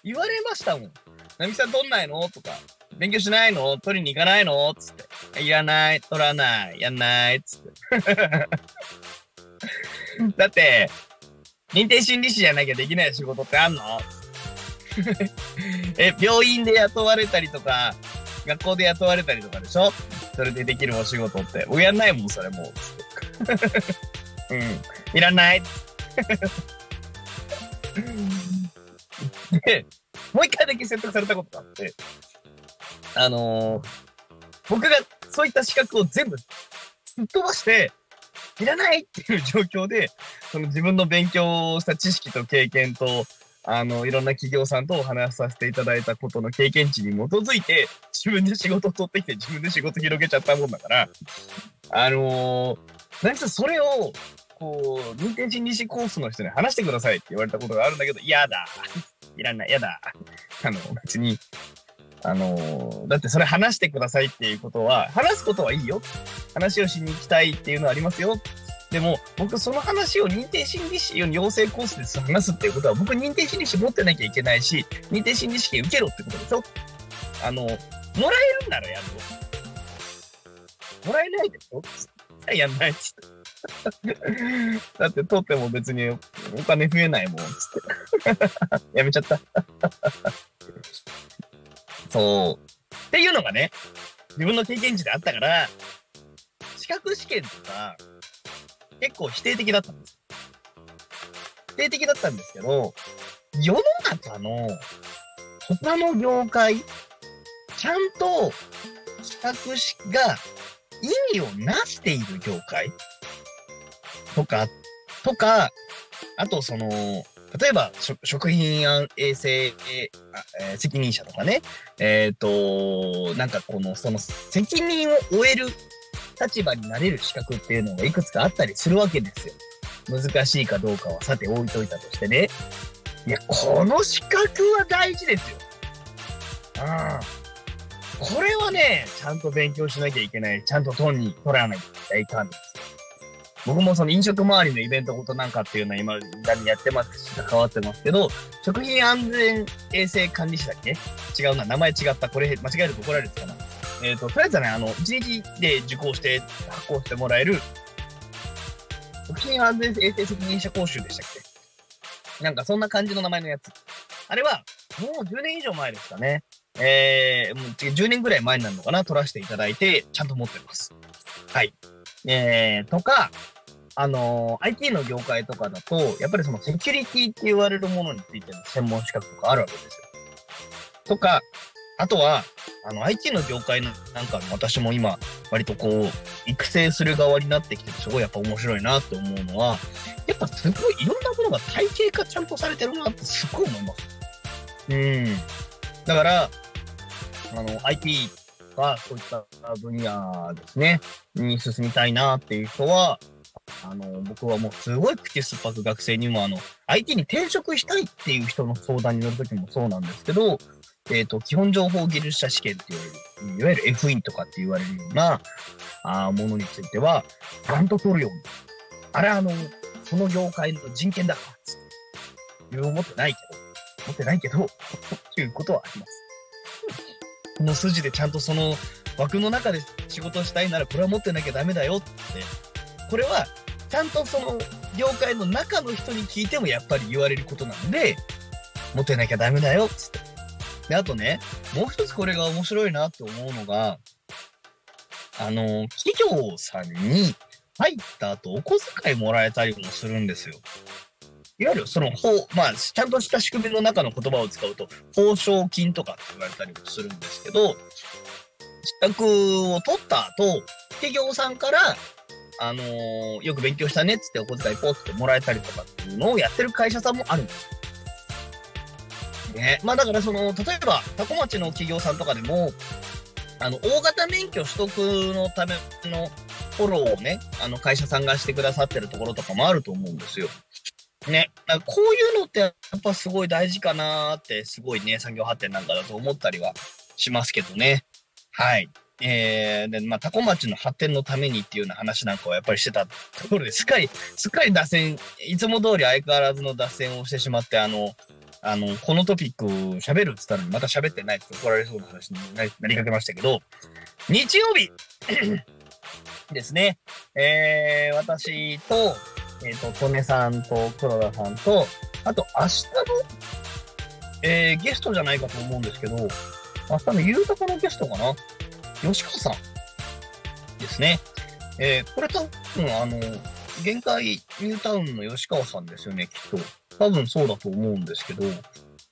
言われましたもん。なぎさん取んないの？とか、勉強しないの？取りに行かないの？つって。いらない、取らない、やんない、つって。だって、認定心理士じゃなきゃできない仕事ってあんの？え、病院で雇われたりとか、学校で雇われたりとかでしょ？それでできるお仕事って。僕やんないもん、それもう。つって うん。いらない。で、もう一回だけ説得されたことがあって、あのー僕がそういった資格を全部すっ飛ばして、いらないっていう状況で、その自分の勉強した知識と経験と、あの、いろんな企業さんとお話しさせていただいたことの経験値に基づいて、自分で仕事を取ってきて自分で仕事広げちゃったもんだから、あのー、何せそれを、こう、認定心理士コースの人に話してくださいって言われたことがあるんだけど、嫌だ。いらない、嫌だ。あの、別に、あのだってそれ話してくださいっていうことは、話すことはいいよ。話をしに行きたいっていうのはありますよ。でも、僕その話を認定心理師を養成コースで話すっていうことは、僕認定心理師持ってなきゃいけないし、認定心理師試験受けろってことでしょあの、もらえるんならやるよ。もらえないでしょやんないっつって。だって取っても別にお金増えないもんっ、つって。やめちゃった。そう。っていうのがね、自分の経験値であったから、資格試験とか、結構否定的だったんです。否定的だったんですけど、世の中の他の業界、ちゃんと資格が意味をなしている業界とか、とか、あとその、例えば、食品衛生、えー、責任者とかね、えっ、ー、と、なんかこの、その責任を負える立場になれる資格っていうのがいくつかあったりするわけですよ。難しいかどうかはさて置いといたとしてね。いや、この資格は大事ですよ。うん。これはね、ちゃんと勉強しなきゃいけない。ちゃんと取に取らなきゃいかんですよ。僕もその飲食周りのイベントごとなんかっていうのは今、だにやってますし、関わってますけど、食品安全衛生管理士だっけ？違うな、名前違った。これ間違えると怒られるかな。えっ、ー、と、とりあえずはね、あの、1日で受講して発行してもらえる、食品安全衛生責任者講習でしたっけ？なんかそんな感じの名前のやつ。あれは、もう10年以上前ですかね。えー、もう10年ぐらい前になるのかな取らせていただいて、ちゃんと持ってます。はい。えー、とか、あのー、IT の業界とかだと、やっぱりそのセキュリティって言われるものについての専門資格とかあるわけですよ。とか、あとは、あの、IT の業界のなんか私も今、割とこう、育成する側になってきてすごいやっぱ面白いなって思うのは、やっぱすごいいろんなものが体系化ちゃんとされてるなってすごい思います。うん。だから、あの、IT か、そういった分野ですね、に進みたいなっていう人は、あの、僕はもうすごい口酸っぱく学生にもあの、IT に転職したいっていう人の相談に乗るときもそうなんですけど、えっ、ー、と、基本情報技術者試験って言われる、いわゆる F インとかって言われるような、あものについては、ちゃんと取るように。あれあの、その業界の人権だから、つって。思ってないけど、持ってないけど、ということはあります。この筋でちゃんとその枠の中で仕事したいなら、これは持ってなきゃダメだよって。これは、ちゃんとその業界の中の人に聞いてもやっぱり言われることなんで、持ってなきゃダメだよ、つって。で、あとね、もう一つこれが面白いなって思うのが、あの、企業さんに入った後、お小遣いもらえたりもするんですよ。いわゆるその、ほまあ、ちゃんとした仕組みの中の言葉を使うと、報奨金とかって言われたりもするんですけど、資格を取った後、企業さんから、あのー、よく勉強したねっつってお小遣いポッってもらえたりとかっていうのをやってる会社さんもあるんですよ。ね。まあだからその、例えば、タコ町の企業さんとかでも、あの、大型免許取得のためのフォローをね、あの、会社さんがしてくださってるところとかもあると思うんですよ。ね。だこういうのってやっぱすごい大事かなって、すごいね、産業発展なんかだと思ったりはしますけどね。はい。えー、で、まあ、タコ町の発展のためにっていうような話なんかはやっぱりしてたところですっかり、すっかり脱線、いつも通り相変わらずの脱線をしてしまって、あの、あの、このトピック喋るって言ったのにまた喋ってないって怒られそうな話になりかけましたけど、日曜日 ですね。えー、私と、えっ、ー、と、トネさんと黒田さんと、あと明日の、えー、ゲストじゃないかと思うんですけど、明日の夕方のゲストかな？吉川さんですね。えー、これ多分、あの、限界ニュータウンの吉川さんですよね、きっと。多分そうだと思うんですけど、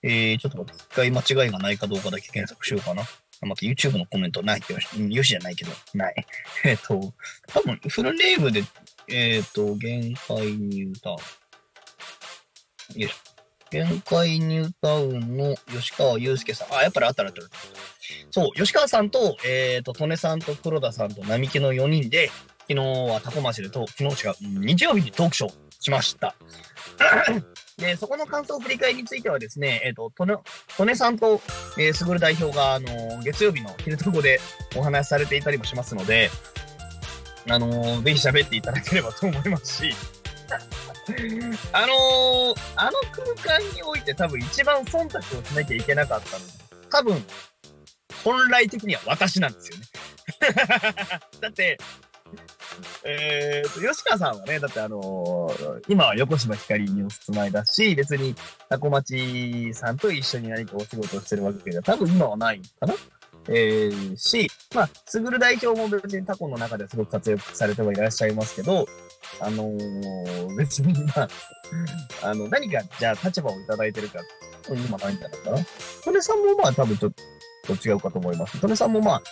えー、ちょっと待って、一回間違いがないかどうかだけ検索しようかな。また YouTube のコメントないってよし、よしじゃないけど、ない。えっと、多分フルネームで、えっ、ー、と、限界ニュータウン。よいしょ。限界ニュータウンの吉川祐介さん。あ、やっぱりあったらあったら。そう、吉川さんと、えっ、ー、と、利根さんと黒田さんと並木の4人で、昨日はタコ町でと、昨日違う、日曜日にトークショーしました。で、そこの感想振り返りについてはですね、えっ、ー、と、とね、とねさんと、えー、すぐる代表が、あのー、月曜日の昼とこでお話しされていたりもしますので、あのー、ぜひ喋っていただければと思いますし、あのー、あの空間において多分一番忖度をしなきゃいけなかったの多分、本来的には私なんですよね。だって、えーと、吉川さんはね、だってあのー、今は横島ひかりにお住まいだし、別にタコ町さんと一緒に何かお仕事をしてるわけが多分今はないかな？えー、し、まあ、すぐる代表も別にタコの中ですごく活躍されてはいらっしゃいますけど、あのー、別にまあ、あの、何か、じゃあ立場をいただいてるか、今ないんじゃないかな？トネさんもまあ多分ちょっと違うかと思います。トネさんもまあ、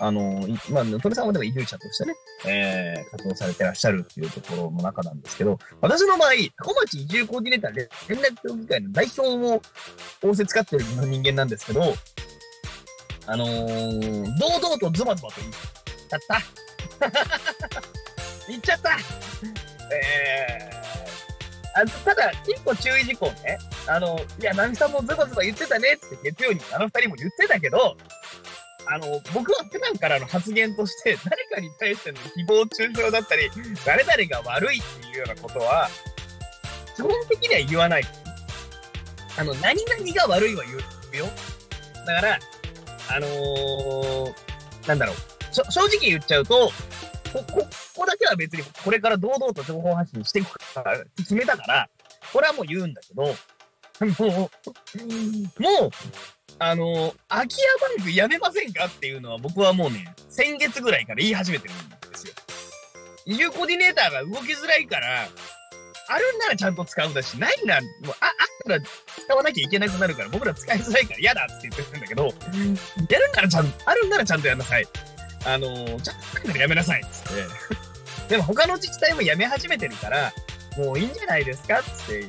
あの、まあ、トレさんはでも移住者としてね、えー、活動されてらっしゃるっていうところの中なんですけど、私の場合、小町移住コーディネーターで連絡協議会の代表を仰せ使ってる人間なんですけど、あのー、堂々とズバズバと言っちゃった。言っちゃった えー、あただ、一個注意事項ね。あの、いや、ナミさんもズバズバ言ってたねって月曜にあの二人も言ってたけど、あの、僕は普段からの発言として、誰かに対しての誹謗中傷だったり、誰々が悪いっていうようなことは、基本的には言わない。あの、何々が悪いは言うよ。だから、あのー、なんだろう。正直言っちゃうと、こ、こ、こだけは別にこれから堂々と情報発信していくから決めたから、これはもう言うんだけど、もう、もう、あの、空き家バンクやめませんかっていうのは僕はもうね、先月ぐらいから言い始めてるんですよ。移住コーディネーターが動きづらいから、あるんならちゃんと使うだし、ないなら、もう、あ、あったら使わなきゃいけなくなるから、僕ら使いづらいから嫌だって言ってるんだけど、やるんならちゃん、あるんならちゃんとやんなさい。あのー、ちゃんとややめなさいっつって。でも他の自治体もやめ始めてるから、もういいんじゃないですかっつって、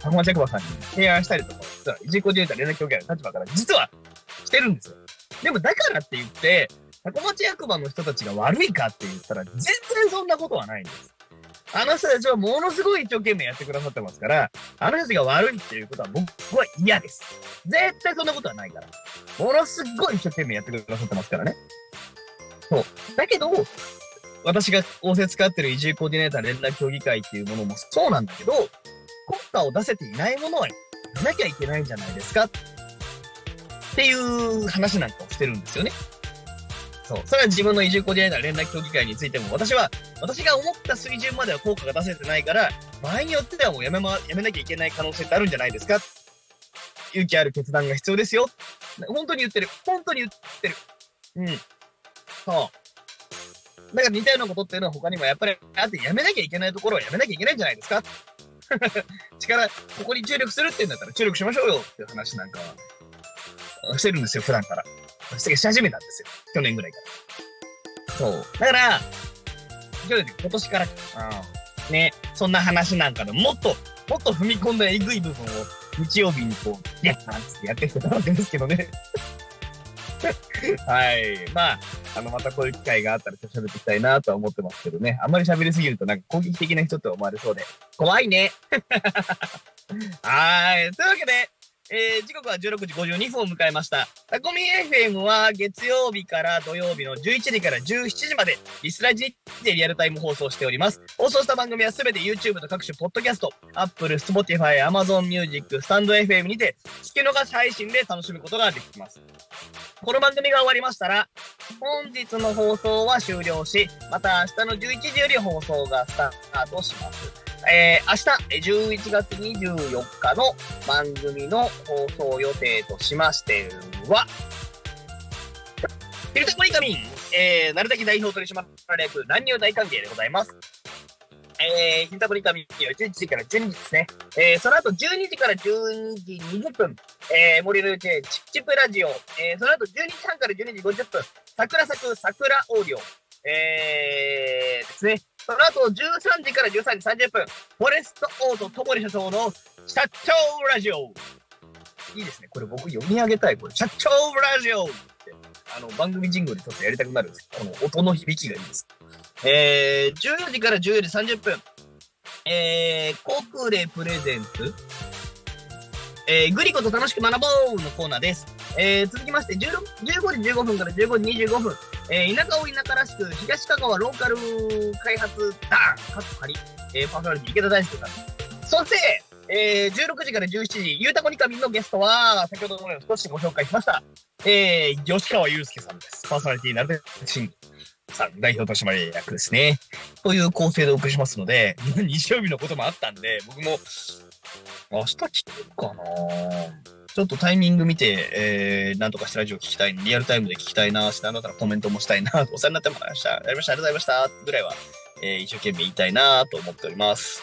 タコマチャクバさんに提案したりとか、実は、一コディネータ連絡協議会の立場から実はしてるんですよ。でもだからって言って、タコマチ役場の人たちが悪いかって言ったら、全然そんなことはないんです。あの人たちはものすごい一生懸命やってくださってますから、あの人たちが悪いっていうことは僕は嫌です。絶対そんなことはないから。ものすごい一生懸命やってくださってますからね。そう。だけど、私が仰せ使ってる移住コーディネーター連絡協議会っていうものもそうなんだけど、国家を出せていないものはやらなきゃいけないんじゃないですかっていう話なんかをしてるんですよね。そう。それは自分の移住コーディネーター連絡協議会についても、私は、私が思った水準までは効果が出せてないから、場合によってはもうやめま、やめなきゃいけない可能性ってあるんじゃないですか勇気ある決断が必要ですよ。本当に言ってる。本当に言ってる。うん。そう。だから似たようなことっていうのは他にもやっぱりあってやめなきゃいけないところはやめなきゃいけないんじゃないですか？力、ここに注力するって言うんだったら注力しましょうよっていう話なんかはしてるんですよ、普段から。し始めたんですよ。去年ぐらいから。そう。だから、今年から、うんね、そんな話なんかでもっと、もっと踏み込んだえぐい部分を日曜日にこう、やっなんつってやってきてたわけですけどね。はい。まあ、あの、またこういう機会があったらちょっと喋っていきたいなとは思ってますけどね。あんまり喋りすぎるとなんか攻撃的な人と思われそうで、怖いね。はい。というわけで、えー、時刻は16時52分を迎えました。タコミ FM は月曜日から土曜日の11時から17時まで、リスラジでリアルタイム放送しております。放送した番組はすべて YouTube と各種ポッドキャスト、Apple、Spotify、Amazon Music、スタンド FM にて、聞き逃し配信で楽しむことができます。この番組が終わりましたら、本日の放送は終了し、また明日の11時より放送がスタートします。えー、明日、11月24日の番組の放送予定としましては、フィルタコリカミン、えー、なるだけ代表取締役、乱入大歓迎でございます。えー、ヒンタコリカミンは11時から12時ですね。えー、その後12時から12時20分、えー、森のうちチッチプラジオ、えー、その後12時半から12時50分、桜咲く桜オーディオ、えー、ですね。その後、13時から13時30分、フォレストオートともり社長の社長ラジオ。いいですね。これ僕読み上げたい。これ、社長ラジオって、あの、番組ジングルちょっとやりたくなるんですこの音の響きがいいです。えー、14時から14時30分、えー、コクレプレゼンツ、えー、グリコと楽しく学ぼうのコーナーです。えー、続きまして、15時15分から15時25分、えー、田舎を田舎らしく、東香川ローカル開発団、かっこ仮、えー、パーソナリティ池田大輔さん。そして、えー、16時から17時、ゆうたこにかみのゲストは、先ほどのように少しご紹介しました、えー、吉川祐介さんです。パーソナリティなるべくさん、代表取締役ですね。という構成でお送りしますので、日曜日のこともあったんで、僕も、明日聞くかなちょっとタイミング見て、えー、なんとかしてラジオ聞きたい、リアルタイムで聞きたいな、し、なんだったらコメントもしたいな、お世話になってました。やりました、ありがとうございました、ぐらいは、えー、一生懸命言いたいなと思っております。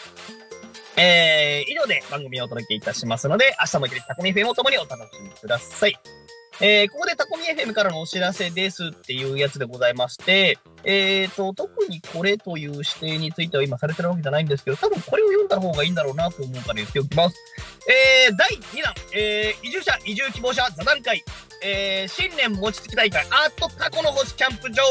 えー、以上で番組をお届けいたしますので、明日もいきなりタコミフェムを共にお楽しみください。えー、ここでタコミ FM からのお知らせですっていうやつでございまして、えっ、と、特にこれという指定については今されてるわけじゃないんですけど、多分これを読んだ方がいいんだろうなと思うから言っておきます。えー、第2弾、えー、移住者、移住希望者座談会、えー、新年餅つき大会、アートタコの星キャンプ場、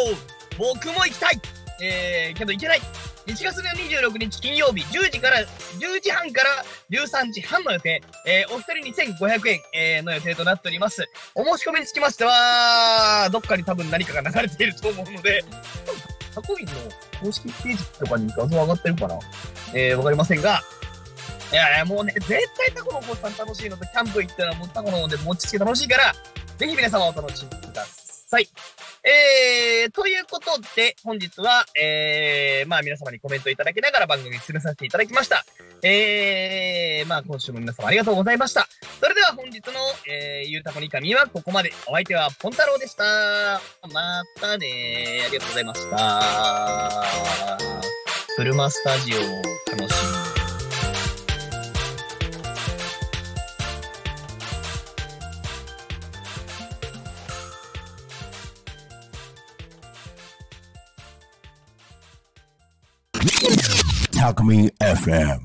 僕も行きたい。えー、けど行けない。1月の26日金曜日10時から、10時半から13時半の予定、えー、お一人2500円、えーの予定となっております。お申し込みにつきましては、どっかに多分何かが流れていると思うので、タコインの公式ページとかに画像上がってるかな？えー、わかりませんが、いやいや、もうね、絶対タコのお子さん楽しいのと、キャンプ行ったらもうタコので餅つき楽しいから、ぜひ皆様お楽しみください。えー、ということで、本日は、えー、まあ皆様にコメントいただきながら番組進めさせていただきました。えー、まあ今週も皆様ありがとうございました。それでは本日の、えー、ゆうたこにかみはここまで。お相手はポンタロウでした。またねー。ありがとうございました。車スタジオを楽しみ。Talk Me FM.